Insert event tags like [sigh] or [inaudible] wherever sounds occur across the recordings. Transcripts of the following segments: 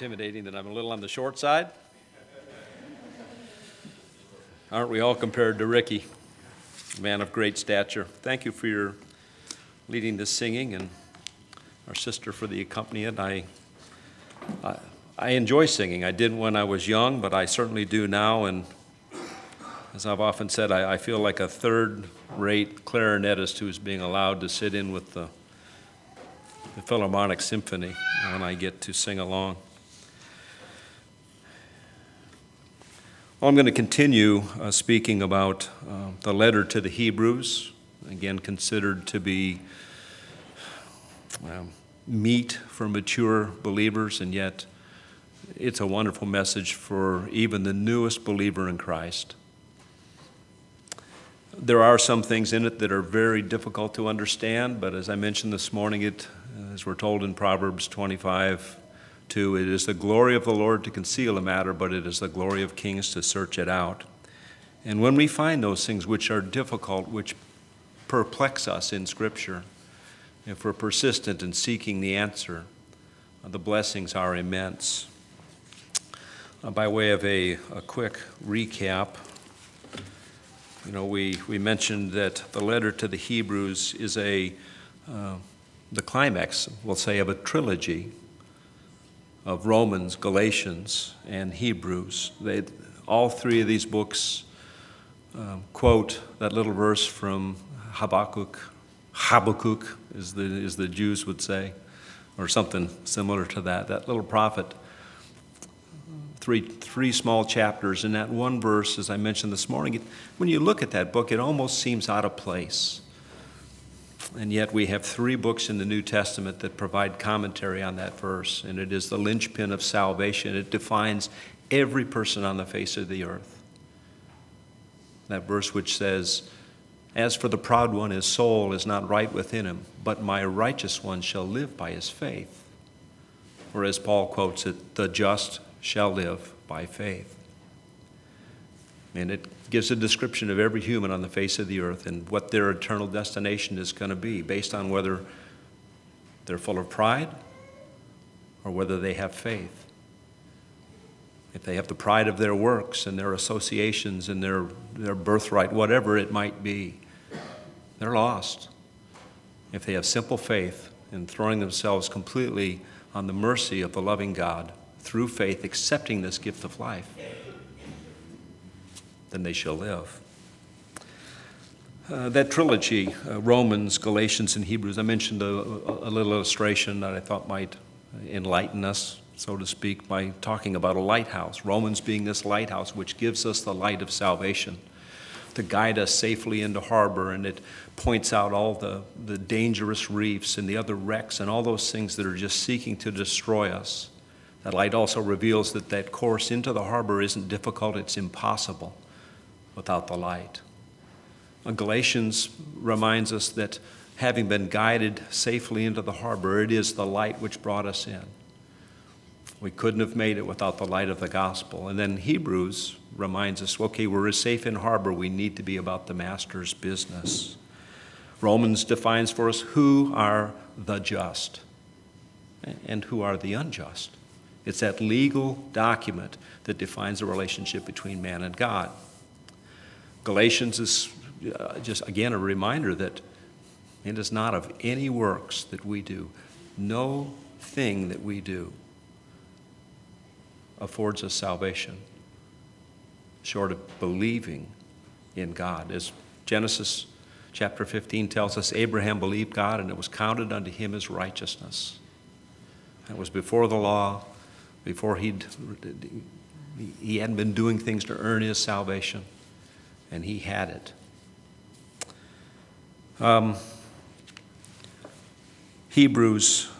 intimidating that I'm a little on the short side. Aren't we all compared to Ricky, a man of great stature? Thank you for your leading this singing and our sister for the accompaniment. I, I, I enjoy singing. I didn't when I was young, but I certainly do now. And as I've often said, I, I feel like a third rate clarinetist who's being allowed to sit in with the, the Philharmonic Symphony when I get to sing along. Well, I'm going to continue uh, speaking about uh, the letter to the Hebrews, again considered to be um, meat for mature believers, and yet it's a wonderful message for even the newest believer in Christ. There are some things in it that are very difficult to understand, but as I mentioned this morning, it, as we're told in Proverbs 25 2, it is the glory of the Lord to conceal a matter, but it is the glory of kings to search it out. And when we find those things which are difficult, which perplex us in Scripture, if we're persistent in seeking the answer, the blessings are immense. Uh, by way of a, a quick recap, you know, we, we mentioned that the letter to the Hebrews is a, uh, the climax, we'll say, of a trilogy of Romans, Galatians, and Hebrews. They, all three of these books um, quote that little verse from Habakkuk, Habakkuk, as the, as the Jews would say, or something similar to that. That little prophet, three, three small chapters, in that one verse, as I mentioned this morning, when you look at that book, it almost seems out of place. And yet we have three books in the New Testament that provide commentary on that verse, and it is the linchpin of salvation. It defines every person on the face of the earth. That verse which says, As for the proud one, his soul is not right within him, but my righteous one shall live by his faith. Or as Paul quotes it, the just shall live by faith. And it gives a description of every human on the face of the earth and what their eternal destination is going to be based on whether they're full of pride or whether they have faith. If they have the pride of their works and their associations and their, their birthright, whatever it might be, they're lost. If they have simple faith in throwing themselves completely on the mercy of the loving God through faith, accepting this gift of life, then they shall live. Uh, that trilogy, uh, Romans, Galatians, and Hebrews, I mentioned a, a, little illustration that I thought might enlighten us, so to speak, by talking about a lighthouse. Romans being this lighthouse which gives us the light of salvation to guide us safely into harbor, and it points out all the, the dangerous reefs and the other wrecks and all those things that are just seeking to destroy us. That light also reveals that that course into the harbor isn't difficult, it's impossible without the light. Galatians reminds us that having been guided safely into the harbor, it is the light which brought us in. We couldn't have made it without the light of the gospel. And then Hebrews reminds us okay, we're safe in harbor, we need to be about the master's business. Romans defines for us who are the just and who are the unjust. It's that legal document that defines the relationship between man and God. Galatians is uh, just, again, a reminder that it is not of any works that we do. No thing that we do affords us salvation short of believing in God. As Genesis chapter 15 tells us, Abraham believed God and it was counted unto him as righteousness. That was before the law, before he'd, he hadn't been doing things to earn his salvation and he had it. Um, Hebrews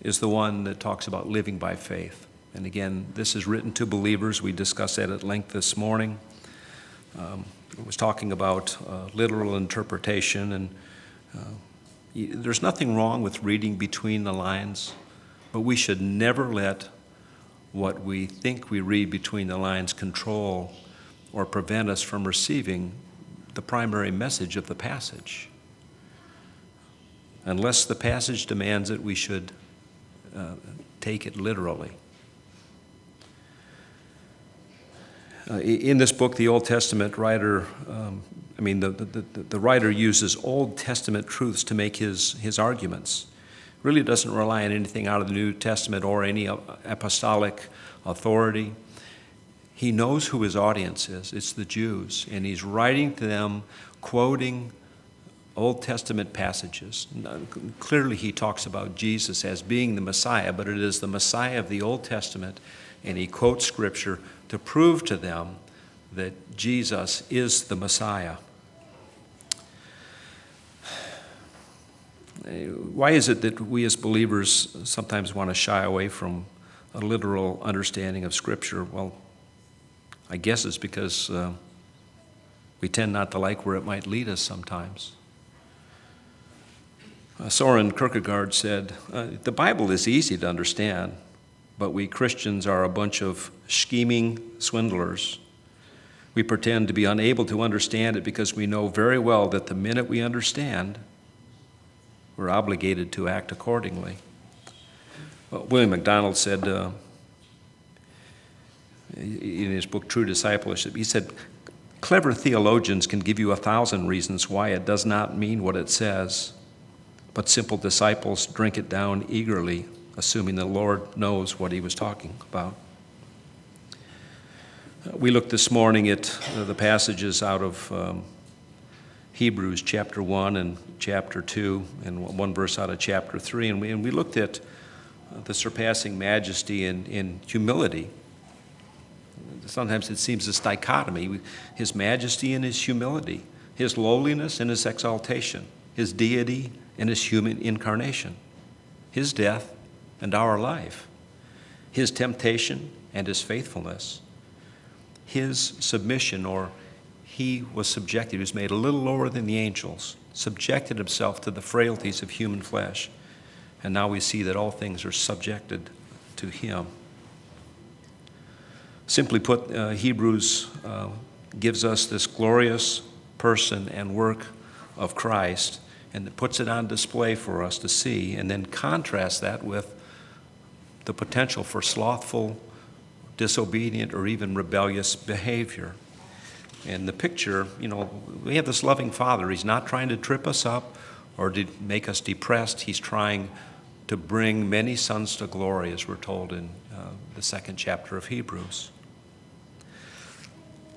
is the one that talks about living by faith. And again, this is written to believers. We discussed that at length this morning. Um, it was talking about uh, literal interpretation, and uh, there's nothing wrong with reading between the lines, but we should never let what we think we read between the lines control or prevent us from receiving the primary message of the passage, unless the passage demands that we should uh, take it literally. Uh, in this book, the Old Testament writer, um, I mean, the, the, the, the, writer uses Old Testament truths to make his, his arguments. Really doesn't rely on anything out of the New Testament or any uh, apostolic authority. He knows who his audience is. It's the Jews. And he's writing to them, quoting Old Testament passages. Clearly, he talks about Jesus as being the Messiah, but it is the Messiah of the Old Testament. And he quotes Scripture to prove to them that Jesus is the Messiah. Why is it that we as believers sometimes want to shy away from a literal understanding of Scripture? Well, I guess it's because uh, we tend not to like where it might lead us sometimes. Uh, Soren Kierkegaard said, uh, The Bible is easy to understand, but we Christians are a bunch of scheming swindlers. We pretend to be unable to understand it because we know very well that the minute we understand, we're obligated to act accordingly. Well, William MacDonald said uh, in his book True Discipleship, he said, Clever theologians can give you a thousand reasons why it does not mean what it says, but simple disciples drink it down eagerly, assuming the Lord knows what he was talking about. Uh, we looked this morning at uh, the passages out of um, Hebrews chapter 1 and chapter 2, and one verse out of chapter 3, and we, and we looked at uh, the surpassing majesty and humility. Sometimes it seems this dichotomy his majesty and his humility, his lowliness and his exaltation, his deity and his human incarnation, his death and our life, his temptation and his faithfulness his submission, or he was subjected, he was made a little lower than the angels, subjected himself to the frailties of human flesh. And now we see that all things are subjected to him. Simply put, uh, Hebrews uh, gives us this glorious person and work of Christ and puts it on display for us to see, and then contrast that with the potential for slothful disobedient or even rebellious behavior. And the picture, you know, we have this loving Father. He's not trying to trip us up or to make us depressed. He's trying to bring many sons to glory, as we're told in uh, the second chapter of Hebrews.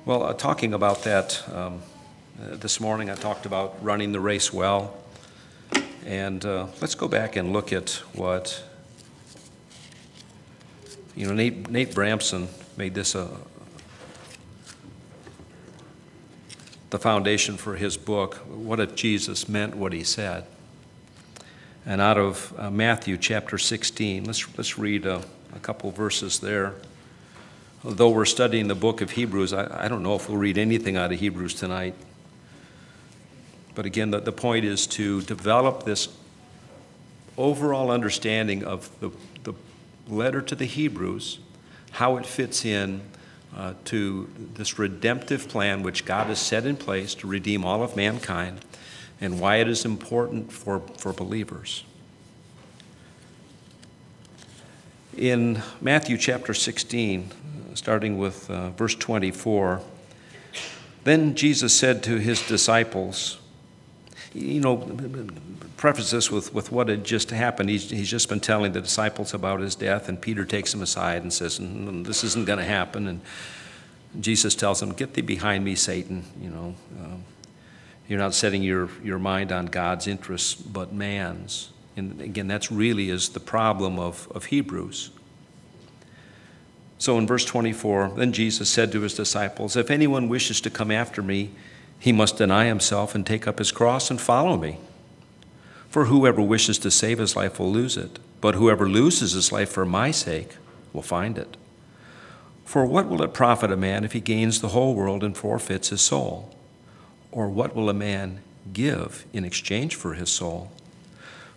Well, uh, talking about that um, uh, this morning, I talked about running the race well. And uh, let's go back and look at what you know, Nate, Nate Bramson made this a, the foundation for his book, What If Jesus Meant What He Said? And out of uh, Matthew chapter 16, let's, let's read a, a couple verses there. Though we're studying the book of Hebrews, I, I don't know if we'll read anything out of Hebrews tonight. But again, the, the point is to develop this overall understanding of the letter to the Hebrews, how it fits in uh, to this redemptive plan which God has set in place to redeem all of mankind, and why it is important for, for believers. In Matthew chapter 16, starting with uh, verse 24, then Jesus said to his disciples, you know, preface this with, with what had just happened. He's, he's just been telling the disciples about his death, and Peter takes him aside and says, This isn't going to happen. And Jesus tells him, Get thee behind me, Satan. You know, um, you're not setting your, your mind on God's interests, but man's. And again, that's really is the problem of, of Hebrews. So in verse 24, then Jesus said to his disciples, If anyone wishes to come after me, he must deny himself and take up his cross and follow me. For whoever wishes to save his life will lose it, but whoever loses his life for my sake will find it. For what will it profit a man if he gains the whole world and forfeits his soul? Or what will a man give in exchange for his soul?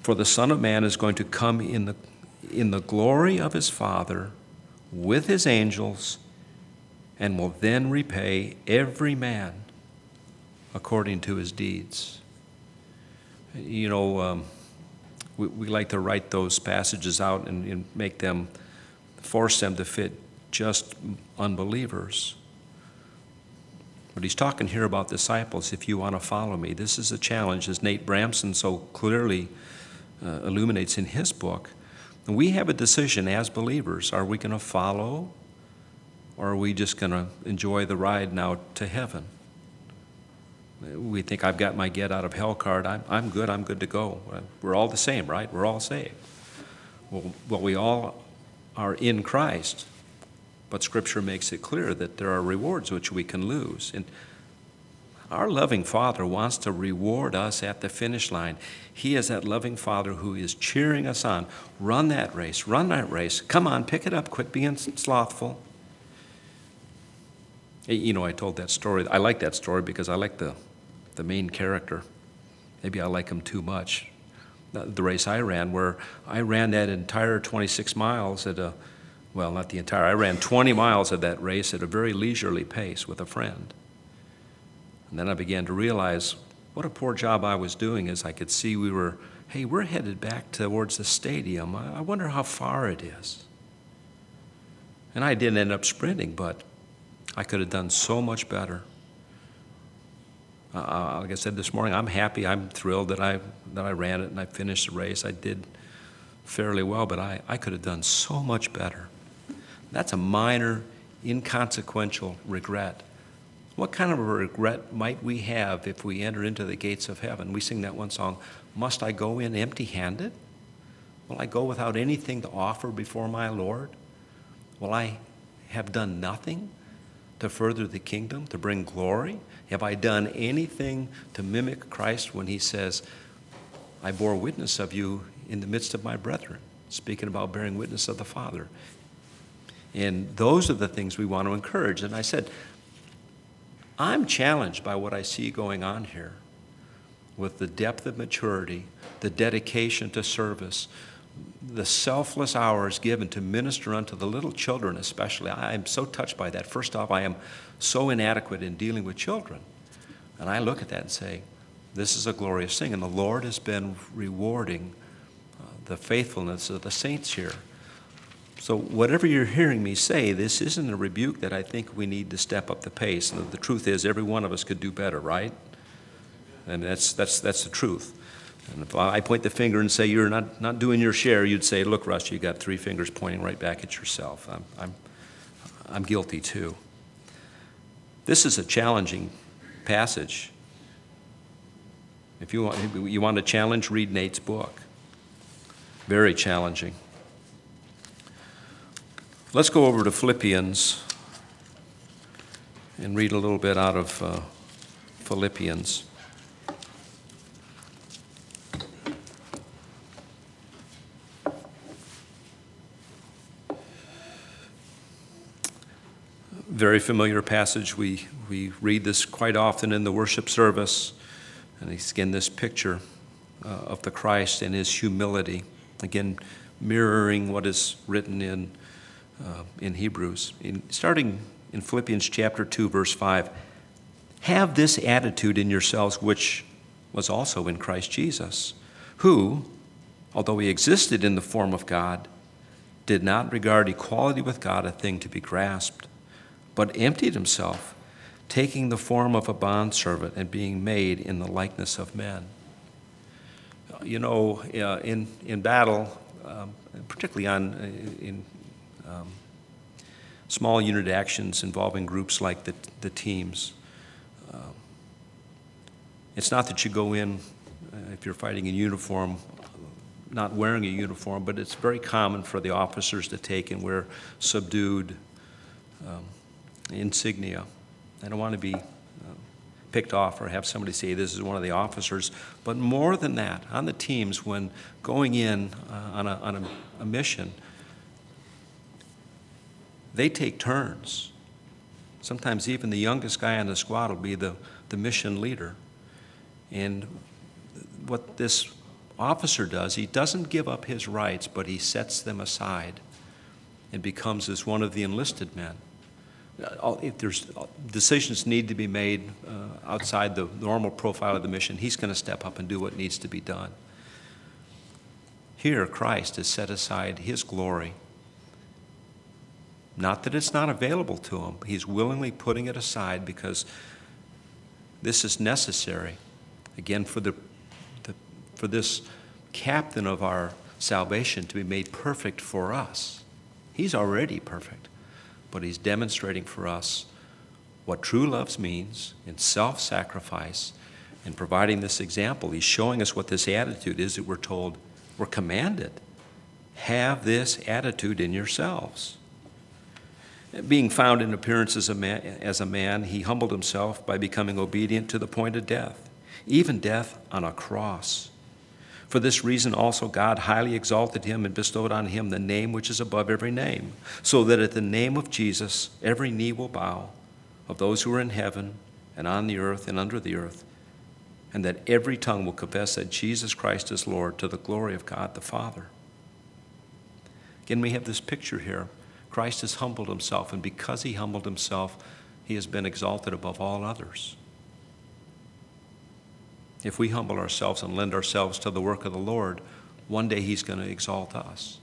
For the Son of Man is going to come in the, in the glory of his Father with his angels and will then repay every man according to his deeds. You know, um, we, we, like to write those passages out and, and make them, force them to fit just unbelievers. But he's talking here about disciples, if you want to follow me. This is a challenge, as Nate Bramson so clearly uh, illuminates in his book. We have a decision as believers are we going to follow, or are we just going to enjoy the ride now to heaven? We think I've got my get out of hell card. I'm, I'm good, I'm good to go. Uh, we're all the same, right? We're all saved. Well, well, we all are in Christ. But Scripture makes it clear that there are rewards which we can lose. And our loving Father wants to reward us at the finish line. He is that loving Father who is cheering us on. Run that race, run that race. Come on, pick it up, quit being slothful. You know, I told that story. I like that story because I like the, the main character. Maybe I like him too much. The race I ran, where I ran that entire 26 miles at a well, not the entire, I ran 20 miles of that race at a very leisurely pace with a friend. And then I began to realize what a poor job I was doing as I could see we were, hey, we're headed back towards the stadium. I wonder how far it is. And I didn't end up sprinting, but I could have done so much better. Uh, like I said this morning, I'm happy, I'm thrilled that I, that I ran it and I finished the race. I did fairly well, but I, I could have done so much better. That's a minor, inconsequential regret. What kind of a regret might we have if we enter into the gates of heaven? We sing that one song, Must I Go In Empty Handed? Will I go without anything to offer before my Lord? Will I have done nothing to further the kingdom, to bring glory? Have I done anything to mimic Christ when he says, I bore witness of you in the midst of my brethren? Speaking about bearing witness of the Father. And those are the things we want to encourage. And I said, I'm challenged by what I see going on here with the depth of maturity, the dedication to service, the selfless hours given to minister unto the little children, especially. I am so touched by that. First off, I am so inadequate in dealing with children. And I look at that and say, this is a glorious thing. And the Lord has been rewarding uh, the faithfulness of the saints here. So, whatever you're hearing me say, this isn't a rebuke that I think we need to step up the pace. And the truth is, every one of us could do better, right? And that's, that's, that's the truth. And if I point the finger and say you're not, not doing your share, you'd say, Look, Russ, you got three fingers pointing right back at yourself. I'm, I'm, I'm guilty too. This is a challenging passage. If you want, you want a challenge, read Nate's book. Very challenging. Let's go over to Philippians and read a little bit out of uh, Philippians. Very familiar passage. We, we read this quite often in the worship service. And again, this picture uh, of the Christ and his humility. Again, mirroring what is written in uh, in Hebrews. In, starting in Philippians chapter 2, verse 5, have this attitude in yourselves, which was also in Christ Jesus, who, although he existed in the form of God, did not regard equality with God a thing to be grasped, but emptied himself, taking the form of a bondservant and being made in the likeness of men. You know, uh, in, in battle, um, particularly on, uh, in um, small unit actions involving groups like the, the teams. Uh, it's not that you go in, uh, if you're fighting in uniform, not wearing a uniform, but it's very common for the officers to take and wear subdued um, insignia. I don't want to be uh, picked off or have somebody say this is one of the officers. But more than that, on the teams, when going in uh, on, a, on a, a mission, they take turns. Sometimes even the youngest guy on the squad will be the, the mission leader. And what this officer does, he doesn't give up his rights, but he sets them aside and becomes as one of the enlisted men. Uh, if there's uh, decisions need to be made uh, outside the normal profile of the mission, he's going to step up and do what needs to be done. Here, Christ has set aside his glory not that it's not available to him, he's willingly putting it aside because This is necessary, again, for, the, the, for this captain of our salvation to be made perfect for us. He's already perfect, but he's demonstrating for us what true love means in self sacrifice and providing this example. He's showing us what this attitude is that we're told, we're commanded. Have this attitude in yourselves. Being found in appearance as a, man, as a man, he humbled himself by becoming obedient to the point of death, even death on a cross. For this reason also God highly exalted him and bestowed on him the name which is above every name, so that at the name of Jesus every knee will bow, of those who are in heaven and on the earth and under the earth, and that every tongue will confess that Jesus Christ is Lord to the glory of God the Father. Again, we have this picture here. Christ has humbled himself, and because he humbled himself, he has been exalted above all others. If we humble ourselves and lend ourselves to the work of the Lord, one day he's going to exalt us.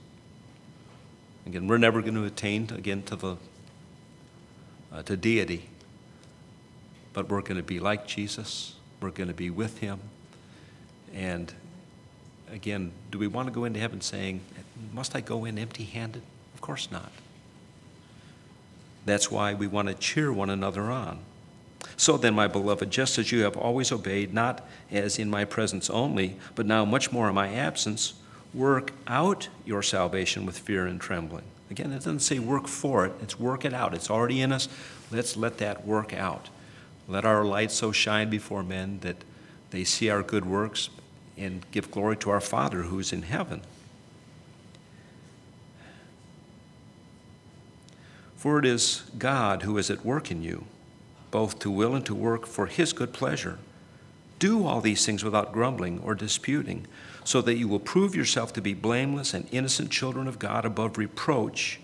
Again, we're never going to attain again to the uh, to deity, but we're going to be like Jesus. We're going to be with him. And again, do we want to go into heaven saying, Must I go in empty handed? Of course not. That's why we want to cheer one another on. So then, my beloved, just as you have always obeyed, not as in my presence only, but now much more in my absence, work out your salvation with fear and trembling. Again, it doesn't say work for it, it's work it out. It's already in us. Let's let that work out. Let our light so shine before men that they see our good works and give glory to our Father who is in heaven. For it is God who is at work in you, both to will and to work for his good pleasure. Do all these things without grumbling or disputing, so that you will prove yourself to be blameless and innocent children of God above reproach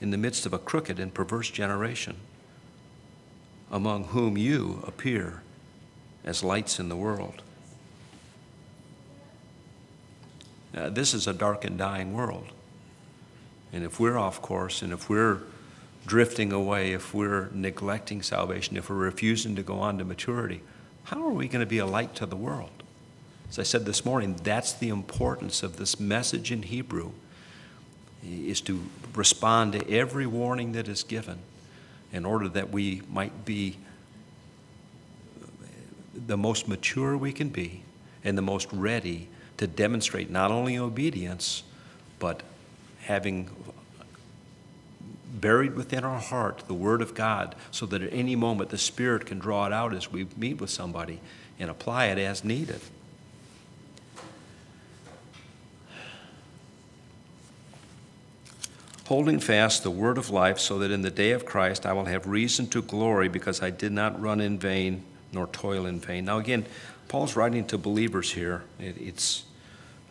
in the midst of a crooked and perverse generation among whom you appear as lights in the world. Now, this is a dark and dying world. And if we're off course and if we're drifting away, if we're neglecting salvation, if we're refusing to go on to maturity, how are we going to be a light to the world? As I said this morning, that's the importance of this message in Hebrew is to respond to every warning that is given in order that we might be the most mature we can be and the most ready to demonstrate not only obedience, but having buried within our heart the Word of God so that at any moment the Spirit can draw it out as we meet with somebody and apply it as needed. holding fast the word of life, so that in the day of Christ I will have reason to glory because I did not run in vain nor toil in vain. Now, again, Paul's writing to believers here. It, it's,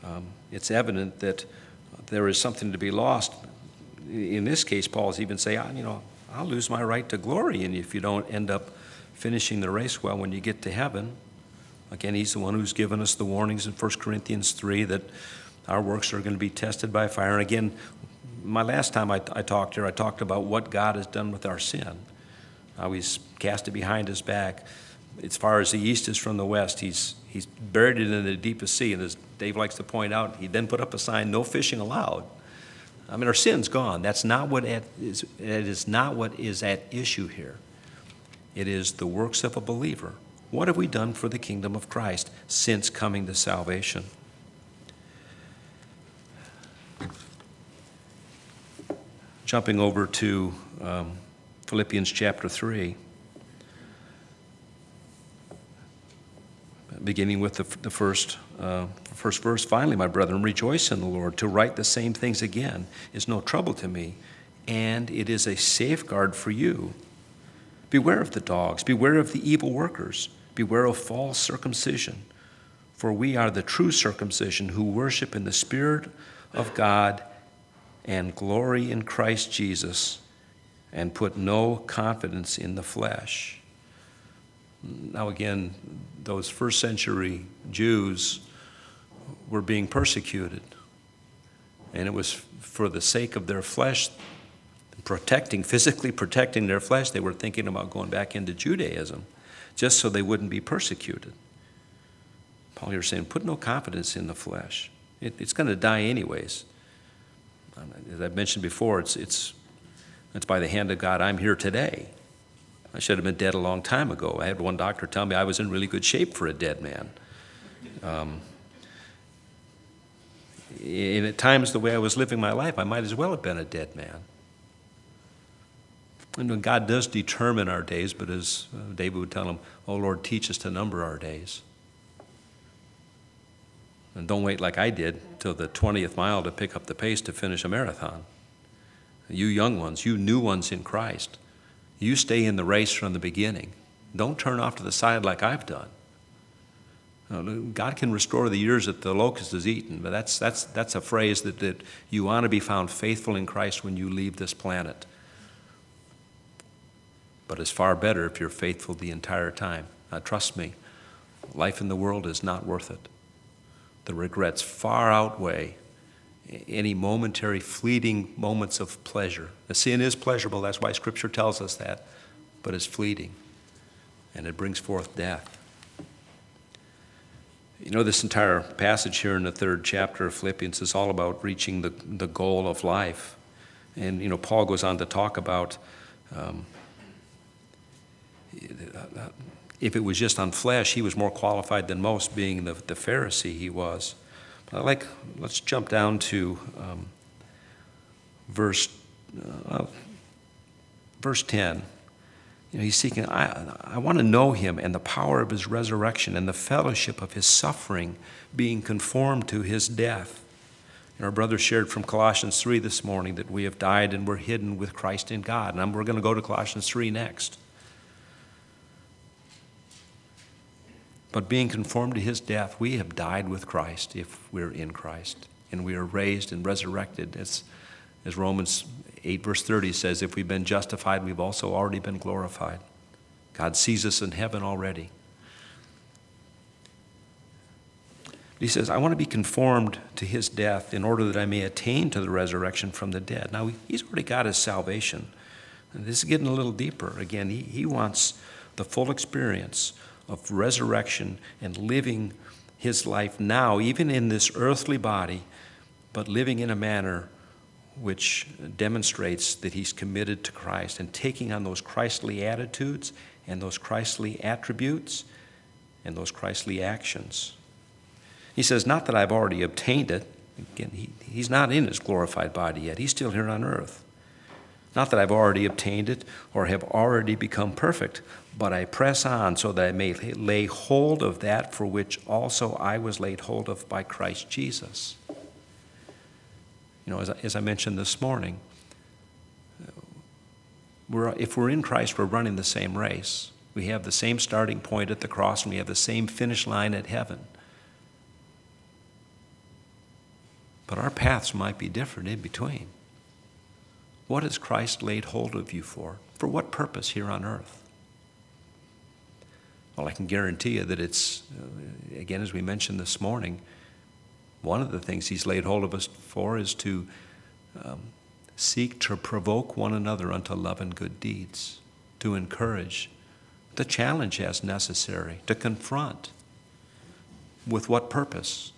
um, it's evident that there is something to be lost. In this case, Paul's even saying, you know, I'll lose my right to glory and if you don't end up finishing the race well when you get to heaven. Again, he's the one who's given us the warnings in 1 Corinthians 3 that our works are going to be tested by fire. And again, my last time I, I talked here, I talked about what God has done with our sin. How he's cast it behind his back. As far as the east is from the west, he's, he's buried it in the deepest sea. And as Dave likes to point out, he then put up a sign, no fishing allowed. I mean, our sin's gone. That's not what it is, it is not what is at issue here. It is the works of a believer. What have we done for the kingdom of Christ since coming to salvation? Jumping over to um, Philippians chapter 3, beginning with the, the first, uh, first verse. Finally, my brethren, rejoice in the Lord. To write the same things again is no trouble to me, and it is a safeguard for you. Beware of the dogs, beware of the evil workers, beware of false circumcision. For we are the true circumcision who worship in the Spirit of God and glory in Christ Jesus and put no confidence in the flesh. Now, again, those first century Jews were being persecuted, and it was for the sake of their flesh, protecting, physically protecting their flesh, they were thinking about going back into Judaism. just so they wouldn't be persecuted. Paul, you're saying, put no confidence in the flesh. It, it's going to die anyways. Um, as I've mentioned before, it's, it's, it's by the hand of God I'm here today. I should have been dead a long time ago. I had one doctor tell me I was in really good shape for a dead man. Um, and at times, the way I was living my life, I might as well have been a dead man. And God does determine our days, but as uh, David would tell him, Oh Lord, teach us to number our days. And don't wait like I did till the 20th mile to pick up the pace to finish a marathon. You young ones, you new ones in Christ, you stay in the race from the beginning. Don't turn off to the side like I've done. God can restore the years that the locust has eaten, but that's, that's, that's a phrase that, that you want to be found faithful in Christ when you leave this planet. But it's far better if you're faithful the entire time. Now, trust me, life in the world is not worth it. The regrets far outweigh any momentary, fleeting moments of pleasure. The sin is pleasurable, that's why Scripture tells us that, but it's fleeting, and it brings forth death. You know, this entire passage here in the third chapter of Philippians is all about reaching the, the goal of life. And, you know, Paul goes on to talk about um, if it was just on flesh, he was more qualified than most, being the, the Pharisee he was. I like, let's jump down to um, verse, uh, verse 10. You know, he's seeking, I, I want to know him and the power of his resurrection and the fellowship of his suffering, being conformed to his death. And our brother shared from Colossians 3 this morning that we have died and we're hidden with Christ in God. And we're going to go to Colossians 3 next. But being conformed to his death, we have died with Christ if we're in Christ. And we are raised and resurrected. As, as Romans 8, verse 30 says, if we've been justified, we've also already been glorified. God sees us in heaven already. He says, I want to be conformed to his death in order that I may attain to the resurrection from the dead. Now, he's already got his salvation. And this is getting a little deeper. Again, he, he wants the full experience of resurrection and living his life now, even in this earthly body, but living in a manner which demonstrates that he's committed to Christ and taking on those Christly attitudes and those Christly attributes and those Christly actions. He says, Not that I've already obtained it. Again, he, he's not in his glorified body yet, he's still here on earth. Not that I've already obtained it or have already become perfect, but I press on so that I may lay hold of that for which also I was laid hold of by Christ Jesus. You know, as I, as I mentioned this morning, we're, if we're in Christ, we're running the same race. We have the same starting point at the cross, and we have the same finish line at heaven. But our paths might be different in between. What has Christ laid hold of you for? For what purpose here on earth? Well, I can guarantee you that it's, uh, again, as we mentioned this morning, one of the things He's laid hold of us for is to um, seek to provoke one another unto love and good deeds, to encourage, to challenge as necessary, to confront. With what purpose?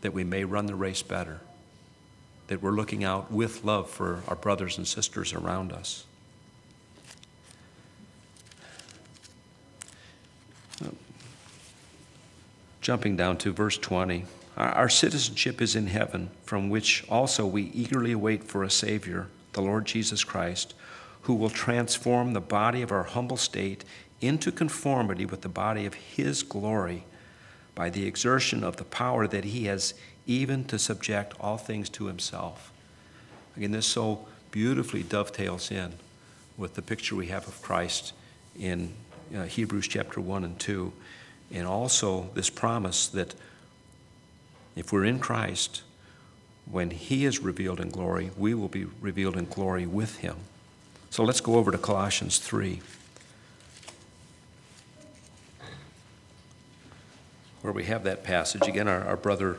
That we may run the race better that we're looking out with love for our brothers and sisters around us. Jumping down to verse 20. Our citizenship is in heaven, from which also we eagerly await for a Savior, the Lord Jesus Christ, who will transform the body of our humble state into conformity with the body of His glory by the exertion of the power that He has even to subject all things to himself. Again, this so beautifully dovetails in with the picture we have of Christ in uh, Hebrews chapter 1 and 2, and also this promise that if we're in Christ, when He is revealed in glory, we will be revealed in glory with Him. So let's go over to Colossians 3. Where we have that passage. Again, our, our brother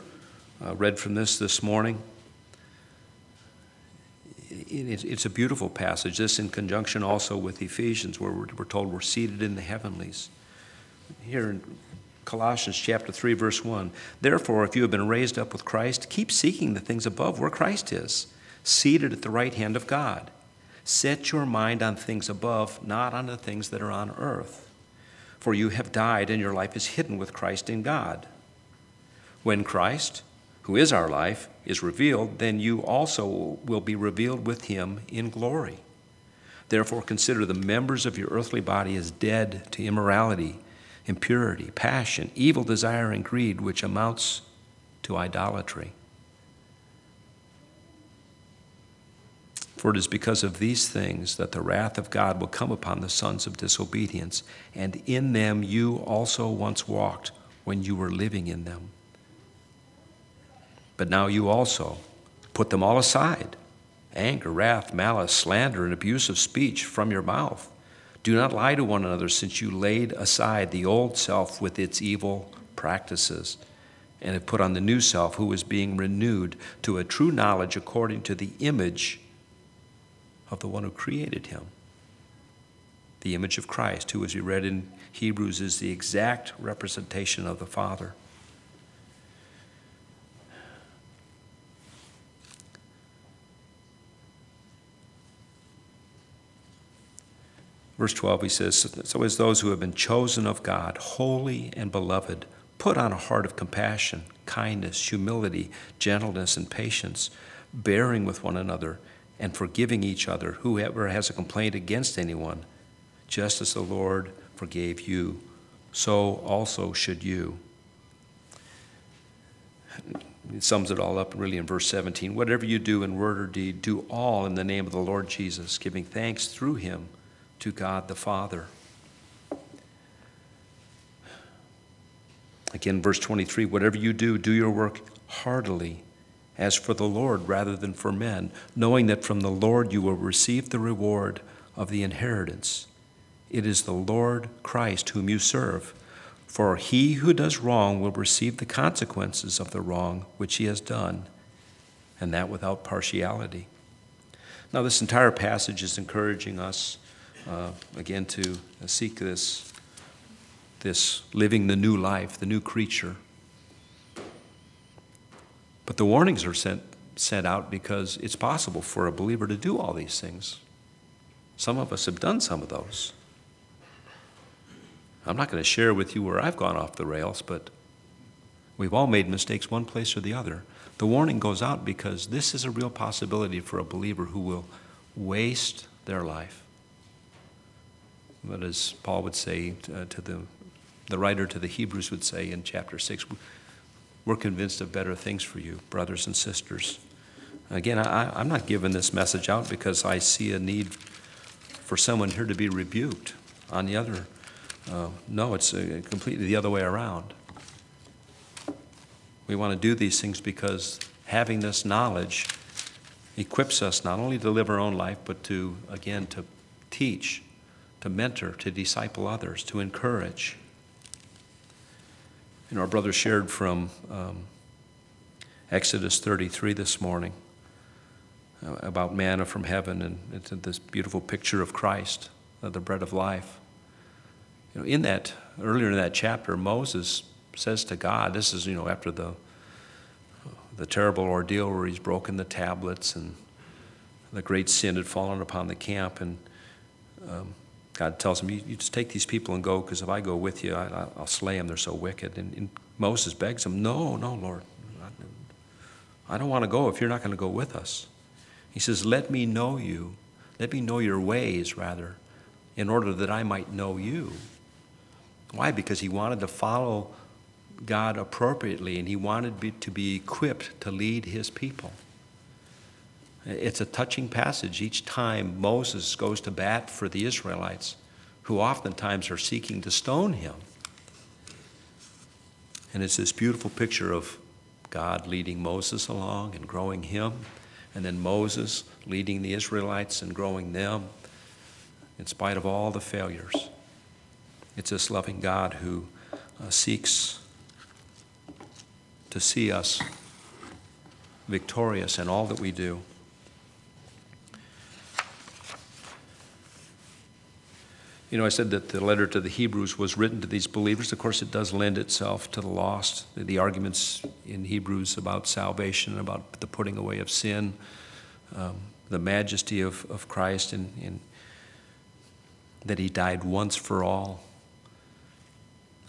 uh, read from this this morning. it's a beautiful passage. This in conjunction also with Ephesians, where we're told we're seated in the heavenlies. Here in Colossians chapter 3, verse 1 Therefore, if you have been raised up with Christ, keep seeking the things above where Christ is, seated at the right hand of God. Set your mind on things above, not on the things that are on earth. For you have died, and your life is hidden with Christ in God. When Christ, who is our life, is revealed, then you also will be revealed with him in glory. Therefore, consider the members of your earthly body as dead to immorality, impurity, passion, evil desire, and greed, which amounts to idolatry. For it is because of these things that the wrath of God will come upon the sons of disobedience, and in them you also once walked when you were living in them. But now you also put them all aside anger, wrath, malice, slander, and abusive speech from your mouth. Do not lie to one another, since you laid aside the old self with its evil practices and have put on the new self, who is being renewed to a true knowledge according to the image of the one who created him. The image of Christ, who, as we read in Hebrews, is the exact representation of the Father. Verse 12, he says, So as those who have been chosen of God, holy and beloved, put on a heart of compassion, kindness, humility, gentleness, and patience, bearing with one another, and forgiving each other, whoever has a complaint against anyone, just as the Lord forgave you, so also should you. It sums it all up really in verse 17. Whatever you do in word or deed, do all in the name of the Lord Jesus, giving thanks through him to God the Father. Again, verse 23 whatever you do, do your work heartily, as for the Lord rather than for men, knowing that from the Lord you will receive the reward of the inheritance. It is the Lord Christ whom you serve. For he who does wrong will receive the consequences of the wrong which he has done, and that without partiality. Now, this entire passage is encouraging us uh, again, to seek this, this living the new life, the new creature. But the warnings are sent, sent out because it's possible for a believer to do all these things. Some of us have done some of those. I'm not going to share with you where I've gone off the rails, but we've all made mistakes one place or the other. The warning goes out because this is a real possibility for a believer who will waste their life. But as Paul would say uh, to the, the writer to the Hebrews would say in chapter 6, we're convinced of better things for you, brothers and sisters. Again, I, I'm not giving this message out because I see a need for someone here to be rebuked. On the other, uh, no, it's uh, completely the other way around. We want to do these things because having this knowledge equips us not only to live our own life, but to, again, to teach to mentor, to disciple others, to encourage. Know, our brother shared from um, Exodus 33 this morning uh, about manna from heaven and it's this beautiful picture of Christ, uh, the bread of life. You know, in that, earlier in that chapter, Moses says to God, this is, you know, after the, the terrible ordeal where he's broken the tablets and the great sin had fallen upon the camp, and um, God tells him, you, you, just take these people and go, because if I go with you, I, will slay them. They're so wicked. And, and, Moses begs him, No, no, Lord. I don't want to go if you're not going to go with us. He says, Let me know you. Let me know your ways, rather, in order that I might know you. Why? Because he wanted to follow God appropriately and he wanted to be equipped to lead his people. It's a touching passage each time Moses goes to bat for the Israelites, who oftentimes are seeking to stone him. And it's this beautiful picture of God leading Moses along and growing him, and then Moses leading the Israelites and growing them in spite of all the failures. It's this loving God who uh, seeks to see us victorious in all that we do. You know, I said that the letter to the Hebrews was written to these believers. Of course, it does lend itself to the lost. The arguments in Hebrews about salvation, about the putting away of sin, um, the majesty of, of Christ, and, and that he died once for all.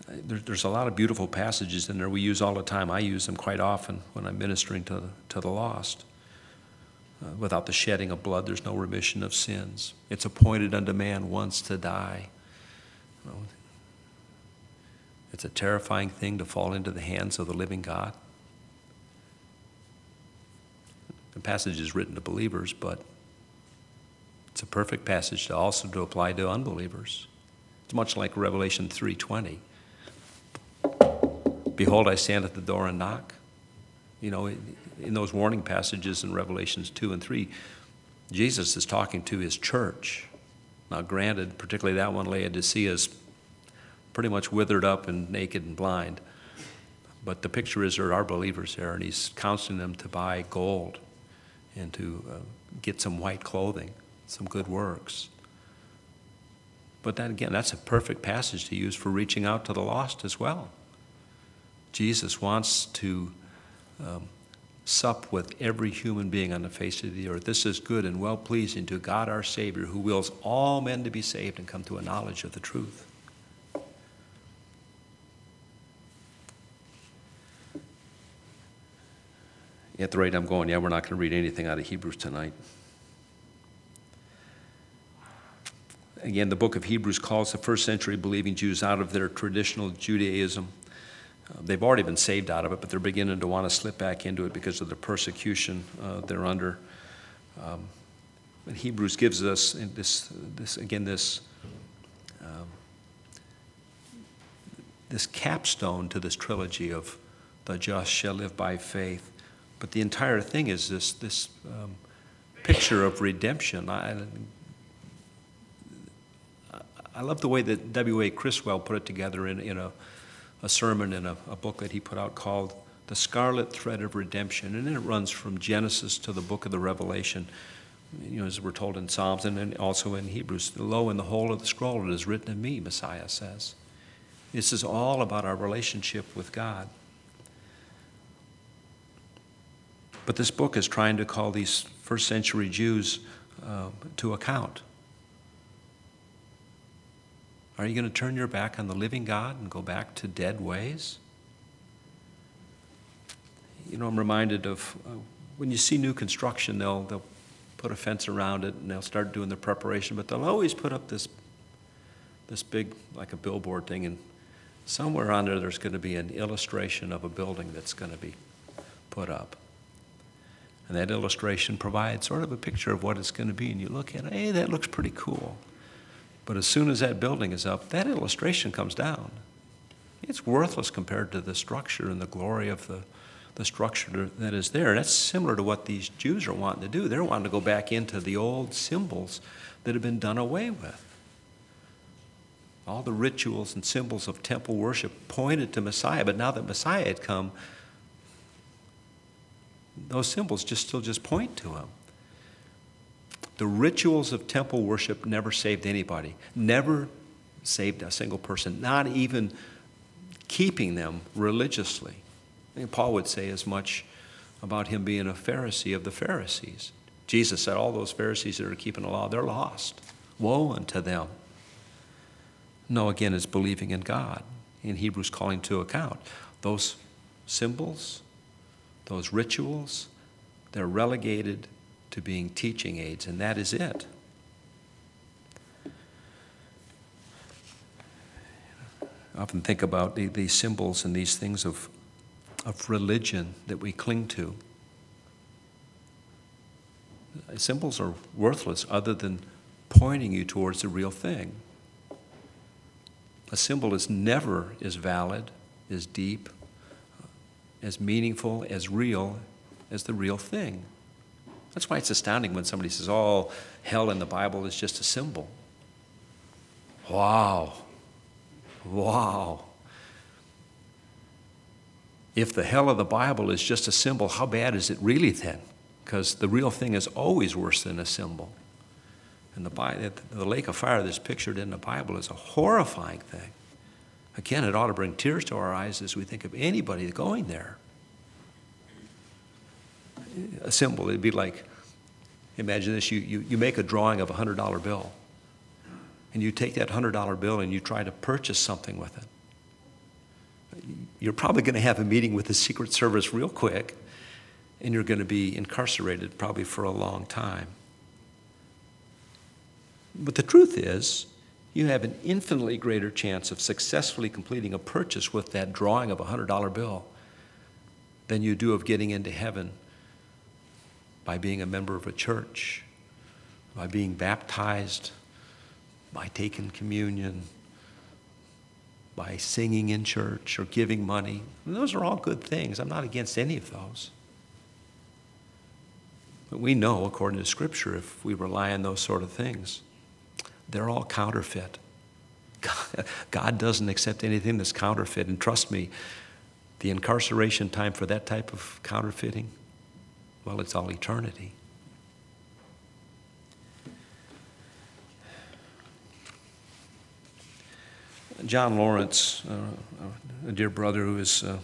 There, there's a lot of beautiful passages in there we use all the time. I use them quite often when I'm ministering to, to the lost. Uh, without the shedding of blood, there's no remission of sins. It's appointed unto man once to die. Well, it's a terrifying thing to fall into the hands of the living God. The passage is written to believers, but it's a perfect passage to also to apply to unbelievers. It's much like Revelation 3:20. Behold, I stand at the door and knock. You know, in those warning passages in Revelations 2 and 3, Jesus is talking to his church. Now, granted, particularly that one, Laodicea, is pretty much withered up and naked and blind. But the picture is there are believers there, and he's counseling them to buy gold and to uh, get some white clothing, some good works. But that, again, that's a perfect passage to use for reaching out to the lost as well. Jesus wants to um, sup with every human being on the face of the earth. This is good and well pleasing to God our Savior, who wills all men to be saved and come to a knowledge of the truth. At the rate I'm going, yeah, we're not going to read anything out of Hebrews tonight. Again, the book of Hebrews calls the first century believing Jews out of their traditional Judaism they've already been saved out of it, but they're beginning to want to slip back into it because of the persecution uh, they're under. Um, Hebrews gives us this, this again, this, um, this capstone to this trilogy of the just shall live by faith. But the entire thing is this, this um, picture of redemption. I, I love the way that W.A. Criswell put it together in, in a a sermon in a, a book that he put out called The Scarlet Thread of Redemption. And it runs from Genesis to the book of the Revelation, you know, as we're told in Psalms and then also in Hebrews. Lo, in the whole of the scroll it is written of me, Messiah says. This is all about our relationship with God. But this book is trying to call these first century Jews uh, to account. Are you going to turn your back on the living God and go back to dead ways? You know, I'm reminded of uh, when you see new construction, they'll, they'll put a fence around it and they'll start doing the preparation, but they'll always put up this, this big, like a billboard thing, and somewhere on there, there's going to be an illustration of a building that's going to be put up. And that illustration provides sort of a picture of what it's going to be, and you look at it, hey, that looks pretty cool. But as soon as that building is up, that illustration comes down. It's worthless compared to the structure and the glory of the, the structure that is there. That's similar to what these Jews are wanting to do. They're wanting to go back into the old symbols that have been done away with. All the rituals and symbols of temple worship pointed to Messiah, but now that Messiah had come, those symbols just still just point to him. The rituals of temple worship never saved anybody, never saved a single person, not even keeping them religiously. I think Paul would say as much about him being a Pharisee of the Pharisees. Jesus said, All those Pharisees that are keeping the law, they're lost. Woe unto them. No, again, it's believing in God. In Hebrews, calling to account. Those symbols, those rituals, they're relegated to being teaching aids, and that is it. I often think about the, these symbols and these things of, of religion that we cling to. Symbols are worthless other than pointing you towards the real thing. A symbol is never as valid, as deep, as meaningful, as real as the real thing. That's why it's astounding when somebody says, oh, hell in the Bible is just a symbol. Wow. Wow. If the hell of the Bible is just a symbol, how bad is it really then? Because the real thing is always worse than a symbol. And the, the lake of fire that's pictured in the Bible is a horrifying thing. Again, it ought to bring tears to our eyes as we think of anybody going there. A symbol, it'd be like imagine this you, you, you make a drawing of a $100 bill, and you take that $100 bill and you try to purchase something with it. You're probably going to have a meeting with the Secret Service real quick, and you're going to be incarcerated probably for a long time. But the truth is, you have an infinitely greater chance of successfully completing a purchase with that drawing of a $100 bill than you do of getting into heaven by being a member of a church, by being baptized, by taking communion, by singing in church or giving money. And those are all good things. I'm not against any of those. But we know, according to Scripture, if we rely on those sort of things, they're all counterfeit. [laughs] God doesn't accept anything that's counterfeit. And trust me, the incarceration time for that type of counterfeiting, well, it's all eternity. John Lawrence, uh, a dear brother who has uh,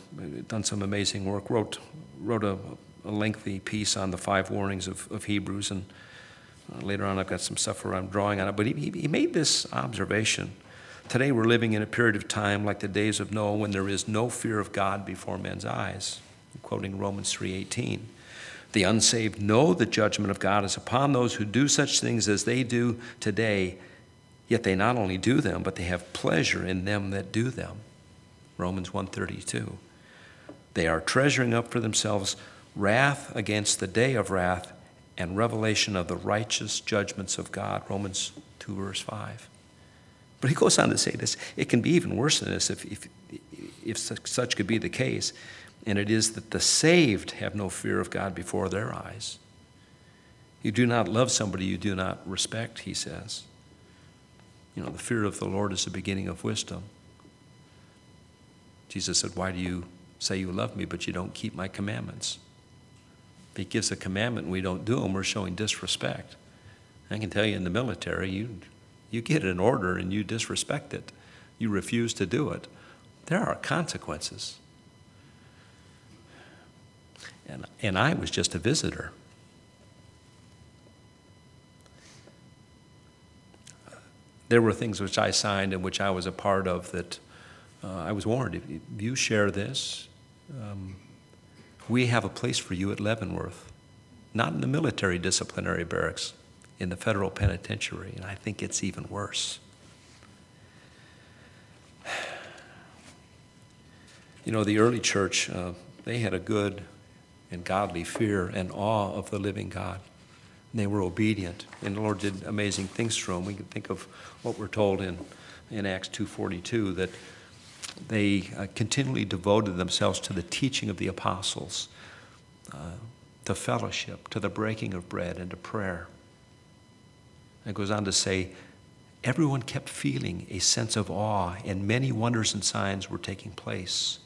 done some amazing work, wrote, wrote a, a, lengthy piece on the five warnings of, of Hebrews. And uh, later on, I've got some stuff where I'm drawing on it. But he, he made this observation. Today, we're living in a period of time like the days of Noah when there is no fear of God before men's eyes. I'm quoting Romans 3:18. The unsaved know the judgment of God is upon those who do such things as they do today, yet they not only do them, but they have pleasure in them that do them. Romans 1:32. They are treasuring up for themselves wrath against the day of wrath and revelation of the righteous judgments of God. Romans 2, verse 5. But he goes on to say this it can be even worse than this if, if, if such could be the case. And it is that the saved have no fear of God before their eyes. You do not love somebody you do not respect, he says. You know, the fear of the Lord is the beginning of wisdom. Jesus said, Why do you say you love me, but you don't keep my commandments? If he gives a commandment and we don't do them, we're showing disrespect. I can tell you in the military, you, you get an order and you disrespect it, you refuse to do it, there are consequences. And, and I was just a visitor. There were things which I signed and which I was a part of that uh, I was warned if you share this, um, we have a place for you at Leavenworth, not in the military disciplinary barracks, in the federal penitentiary, and I think it's even worse. [sighs] You know, the early church, uh, they had a good and godly fear and awe of the living God. And they were obedient, and the Lord did amazing things through them. We can think of what we're told in, in Acts 2.42, that they uh, continually devoted themselves to the teaching of the apostles, uh, to fellowship, to the breaking of bread, and to prayer. And It goes on to say, everyone kept feeling a sense of awe, and many wonders and signs were taking place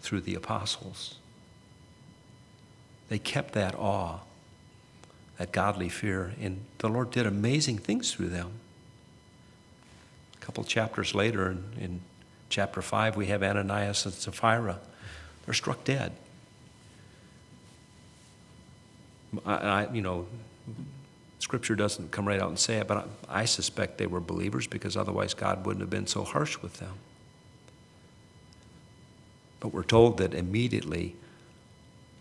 through the apostles. They kept that awe, that godly fear, and the Lord did amazing things through them. A couple chapters later, in, in chapter 5, we have Ananias and Sapphira. They're struck dead. I, I, you know, Scripture doesn't come right out and say it, but I, I suspect they were believers because otherwise God wouldn't have been so harsh with them. But we're told that immediately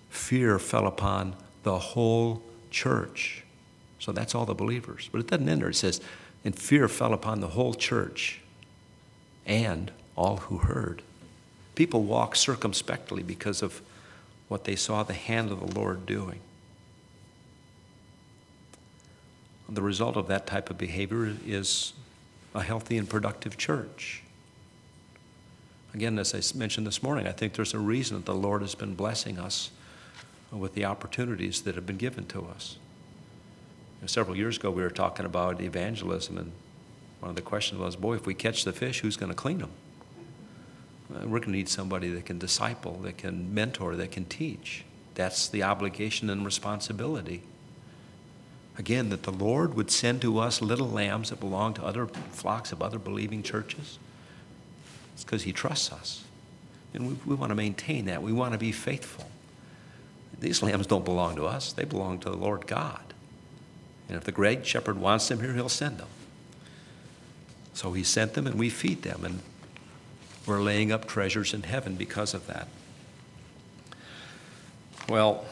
fear fell upon the whole church. So that's all the believers. But it doesn't end there. It says, and fear fell upon the whole church and all who heard. People walk circumspectly because of what they saw the hand of the Lord doing. The result of that type of behavior is a healthy and productive church. Again, as I mentioned this morning, I think there's a reason that the Lord has been blessing us with the opportunities that have been given to us. You know, several years ago, we were talking about evangelism, and one of the questions was, boy, if we catch the fish, who's going to clean them? Uh, we're going to need somebody that can disciple, that can mentor, that can teach. That's the obligation and responsibility. Again, that the Lord would send to us little lambs that belong to other flocks of other believing churches. It's because He trusts us. And we, we want to maintain that. We want to be faithful. These lambs don't belong to us, they belong to the Lord God. And if the great shepherd wants them here, he'll send them. So he sent them, and we feed them, and we're laying up treasures in heaven because of that. Well,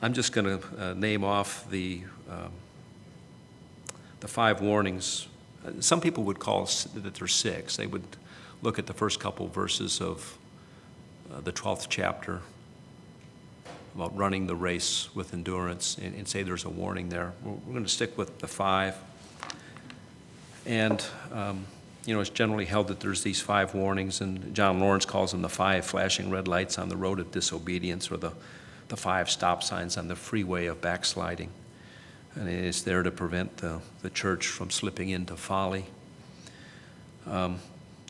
I'm just going to uh, name off the, um, the five warnings. Some people would call that there's six. They would look at the first couple verses of uh, the 12th chapter about running the race with endurance and, and say there's a warning there. We're, we're going to stick with the five. And, um, you know, it's generally held that there's these five warnings, and John Lawrence calls them the five flashing red lights on the road of disobedience or the the five stop signs on the freeway of backsliding. And it is there to prevent the, the church from slipping into folly. Um,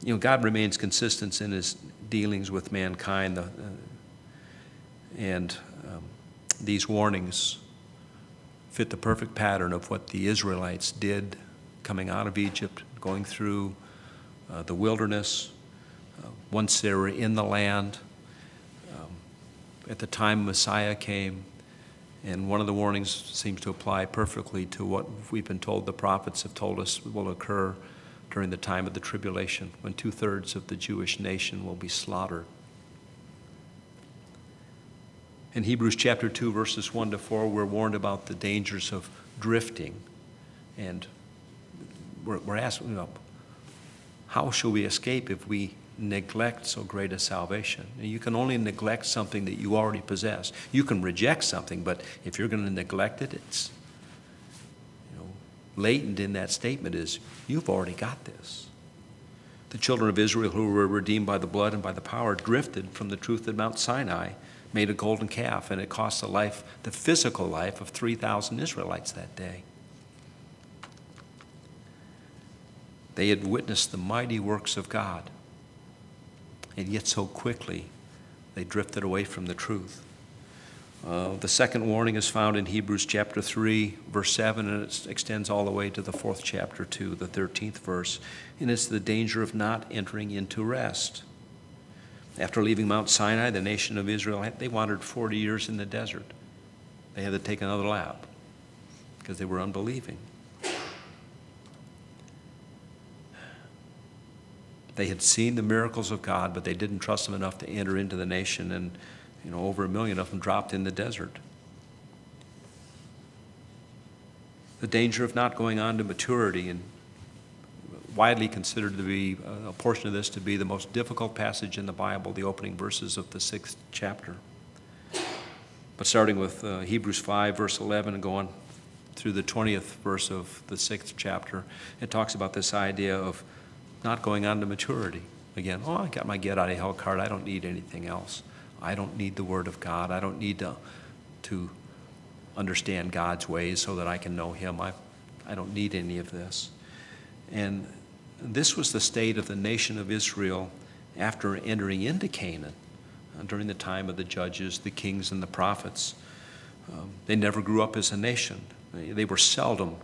you know, God remains consistent in his dealings with mankind. The, uh, and um, these warnings fit the perfect pattern of what the Israelites did coming out of Egypt, going through uh, the wilderness. Uh, once they were in the land, at the time Messiah came. And one of the warnings seems to apply perfectly to what we've been told the prophets have told us will occur during the time of the tribulation, when two thirds of the Jewish nation will be slaughtered. In Hebrews chapter 2, verses 1 to 4, we're warned about the dangers of drifting. And we're, we're asking, you know, how shall we escape if we neglect so great a salvation. You can only neglect something that you already possess. You can reject something, but if you're going to neglect it, it's latent in that statement is you've already got this. The children of Israel who were redeemed by the blood and by the power drifted from the truth at Mount Sinai, made a golden calf, and it cost the life, the physical life of 3,000 Israelites that day. They had witnessed the mighty works of God and yet so quickly they drifted away from the truth. Uh, the second warning is found in Hebrews chapter 3, verse 7, and it extends all the way to the fourth chapter 2, the 13th verse. And it's the danger of not entering into rest. After leaving Mount Sinai, the nation of Israel, they wandered 40 years in the desert. They had to take another lap because they were unbelieving. They had seen the miracles of God, but they didn't trust Him enough to enter into the nation, and you know, over a million of them dropped in the desert. The danger of not going on to maturity, and widely considered to be uh, a portion of this to be the most difficult passage in the Bible, the opening verses of the sixth chapter. But starting with uh, Hebrews 5, verse 11, and going through the 20th verse of the sixth chapter, it talks about this idea of not going on to maturity. Again, oh, I got my get out of hell card. I don't need anything else. I don't need the Word of God. I don't need to, to understand God's ways so that I can know Him. I, I don't need any of this. And this was the state of the nation of Israel after entering into Canaan uh, during the time of the judges, the kings, and the prophets. Um, they never grew up as a nation. They, they were seldom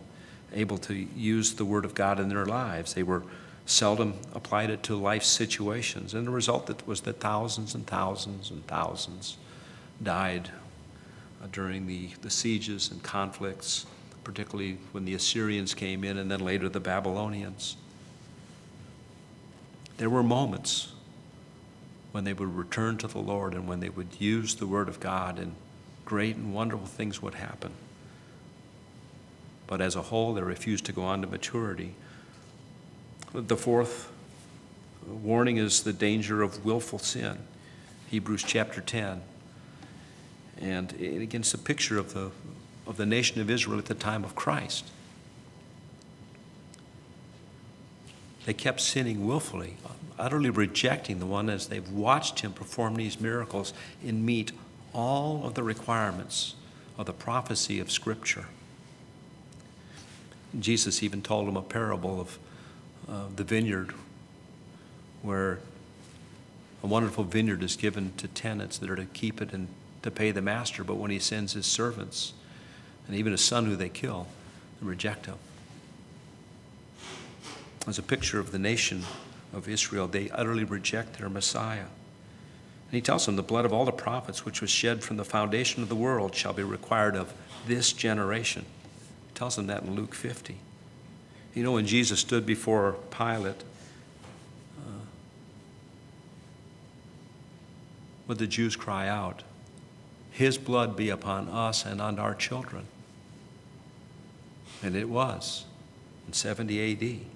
able to use the Word of God in their lives. They were seldom applied it to life situations. And the result was that thousands and thousands and thousands died uh, during the, the sieges and conflicts, particularly when the Assyrians came in and then later the Babylonians. There were moments when they would return to the Lord and when they would use the Word of God, and great and wonderful things would happen. But as a whole, they refused to go on to maturity. The fourth warning is the danger of willful sin, Hebrews chapter 10. And again, it's a picture of the, of the nation of Israel at the time of Christ. They kept sinning willfully, utterly rejecting the one as they've watched him perform these miracles and meet all of the requirements of the prophecy of Scripture. Jesus even told them a parable of uh, the vineyard where A wonderful vineyard is given to tenants that are to keep it and to pay the master, but when he sends his servants, and even his son who they kill, and reject him. As a picture of the nation of Israel, they utterly reject their Messiah. And he tells them, The blood of all the prophets which was shed from the foundation of the world shall be required of this generation. He tells them that in Luke 50. You know, when Jesus stood before Pilate, uh, would the Jews cry out, His blood be upon us and on our children? And it was in 70 AD.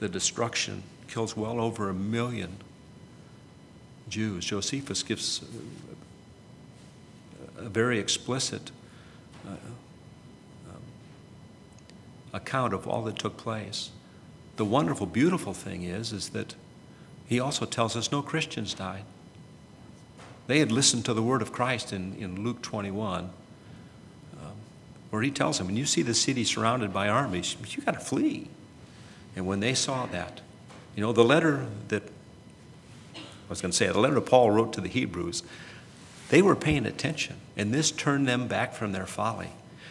The destruction kills well over a million Jews. Josephus gives a very explicit uh, um, account of all that took place. The wonderful, beautiful thing is, is that he also tells us no Christians died. They had listened to the word of Christ in, in Luke 21, um, where he tells them, when you see the city surrounded by armies, you got to flee. And when they saw that, you know, the letter that I was going to say, the letter Paul wrote to the Hebrews, they were paying attention, and this turned them back from their folly,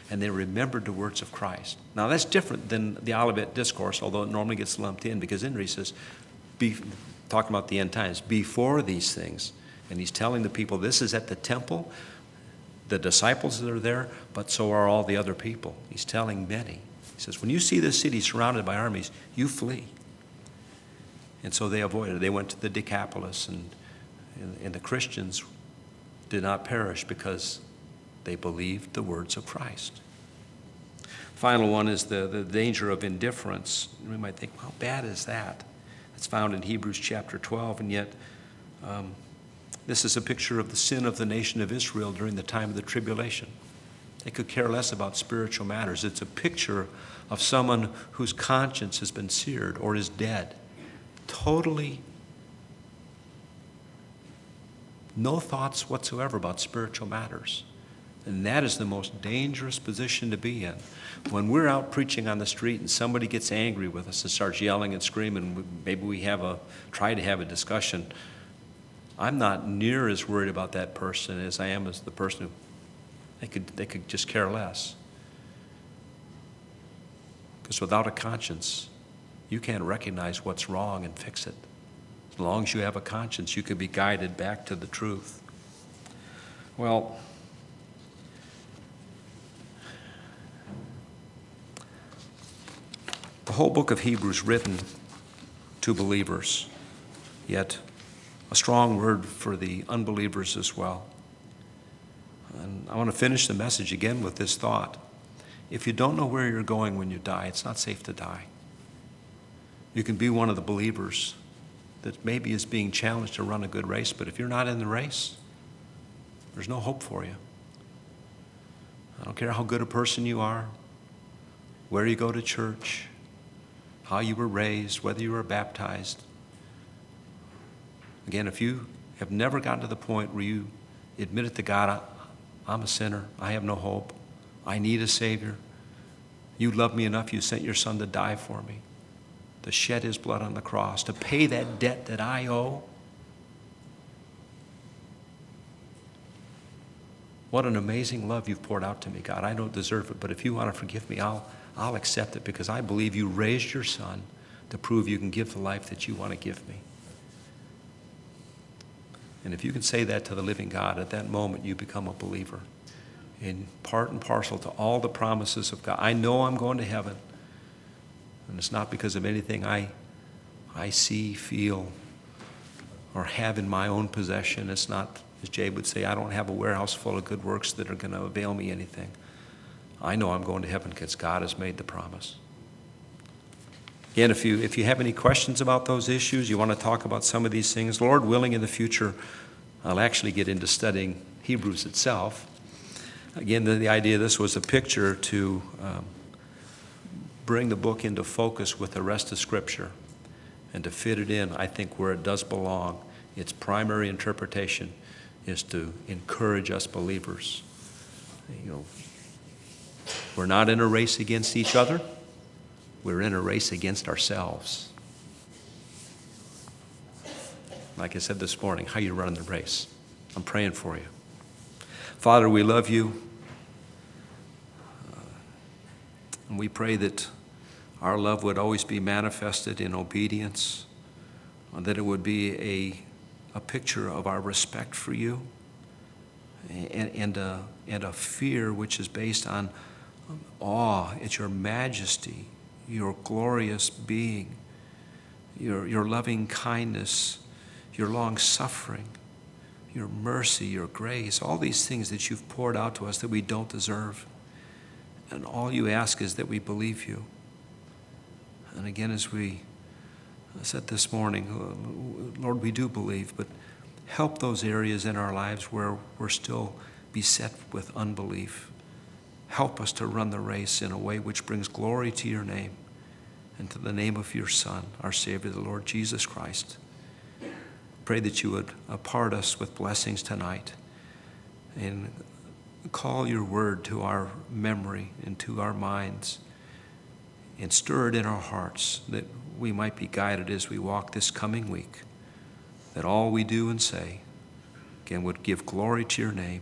and they remembered the words of Christ. Now, that's different than the Olivet Discourse, although it normally gets lumped in, because in he says, be, talking about the end times, before these things. And he's telling the people, this is at the temple, the disciples that are there, but so are all the other people. He's telling many. He says, when you see this city surrounded by armies, you flee. And so they avoided. They went to the Decapolis, and, and, and the Christians did not perish because they believed the words of Christ. Final one is the, the danger of indifference. We might think, how bad is that? It's found in Hebrews chapter 12, and yet um, this is a picture of the sin of the nation of Israel during the time of the tribulation. They could care less about spiritual matters. It's a picture of someone whose conscience has been seared or is dead totally no thoughts whatsoever about spiritual matters. And that is the most dangerous position to be in. When we're out preaching on the street and somebody gets angry with us and starts yelling and screaming, maybe we have a try to have a discussion. I'm not near as worried about that person as I am as the person who they could they could just care less. Because without a conscience, you can't recognize what's wrong and fix it. As long as you have a conscience, you can be guided back to the truth. Well, the whole book of Hebrews written to believers, yet a strong word for the unbelievers as well. And I want to finish the message again with this thought. If you don't know where you're going when you die, it's not safe to die. You can be one of the believers that maybe is being challenged to run a good race, but if you're not in the race, there's no hope for you. I don't care how good a person you are, where you go to church, how you were raised, whether you were baptized. Again, if you have never gotten to the point where you admitted to God, I'm a sinner, I have no hope, I need a Savior, you love me enough, you sent your Son to die for me to shed his blood on the cross, to pay that debt that I owe. What an amazing love you've poured out to me, God. I don't deserve it, but if you want to forgive me, I'll, I'll accept it because I believe you raised your son to prove you can give the life that you want to give me. And if you can say that to the living God, at that moment you become a believer in part and parcel to all the promises of God. I know I'm going to heaven. And it's not because of anything I, I see, feel, or have in my own possession. It's not, as Jabe would say, I don't have a warehouse full of good works that are going to avail me anything. I know I'm going to heaven because God has made the promise. Again, if you, if you have any questions about those issues, you want to talk about some of these things, Lord willing, in the future, I'll actually get into studying Hebrews itself. Again, the, the idea of this was a picture to um, bring the book into focus with the rest of Scripture and to fit it in, I think, where it does belong. Its primary interpretation is to encourage us believers. You know, we're not in a race against each other, we're in a race against ourselves. like I said this morning, how you're running the race. I'm praying for you. Father, we love you. Uh, and we pray that our love would always be manifested in obedience, and that it would be a, a picture of our respect for you and, and, a, and a fear which is based on awe at your majesty, your glorious being, your, your loving kindness, your long suffering, your mercy, your grace, all these things that you've poured out to us that we don't deserve. And all you ask is that we believe you. And again, as we said this morning, uh, Lord, we do believe, but help those areas in our lives where we're still beset with unbelief. Help us to run the race in a way which brings glory to your name and to the name of your Son, our Savior, the Lord Jesus Christ. Pray that you would part us with blessings tonight and call your word to our memory and to our minds and stir it in our hearts that we might be guided as we walk this coming week, that all we do and say, again, would give glory to your name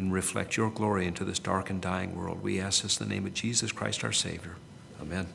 and reflect your glory into this dark and dying world. We ask this in the name of Jesus Christ, our Savior. Amen.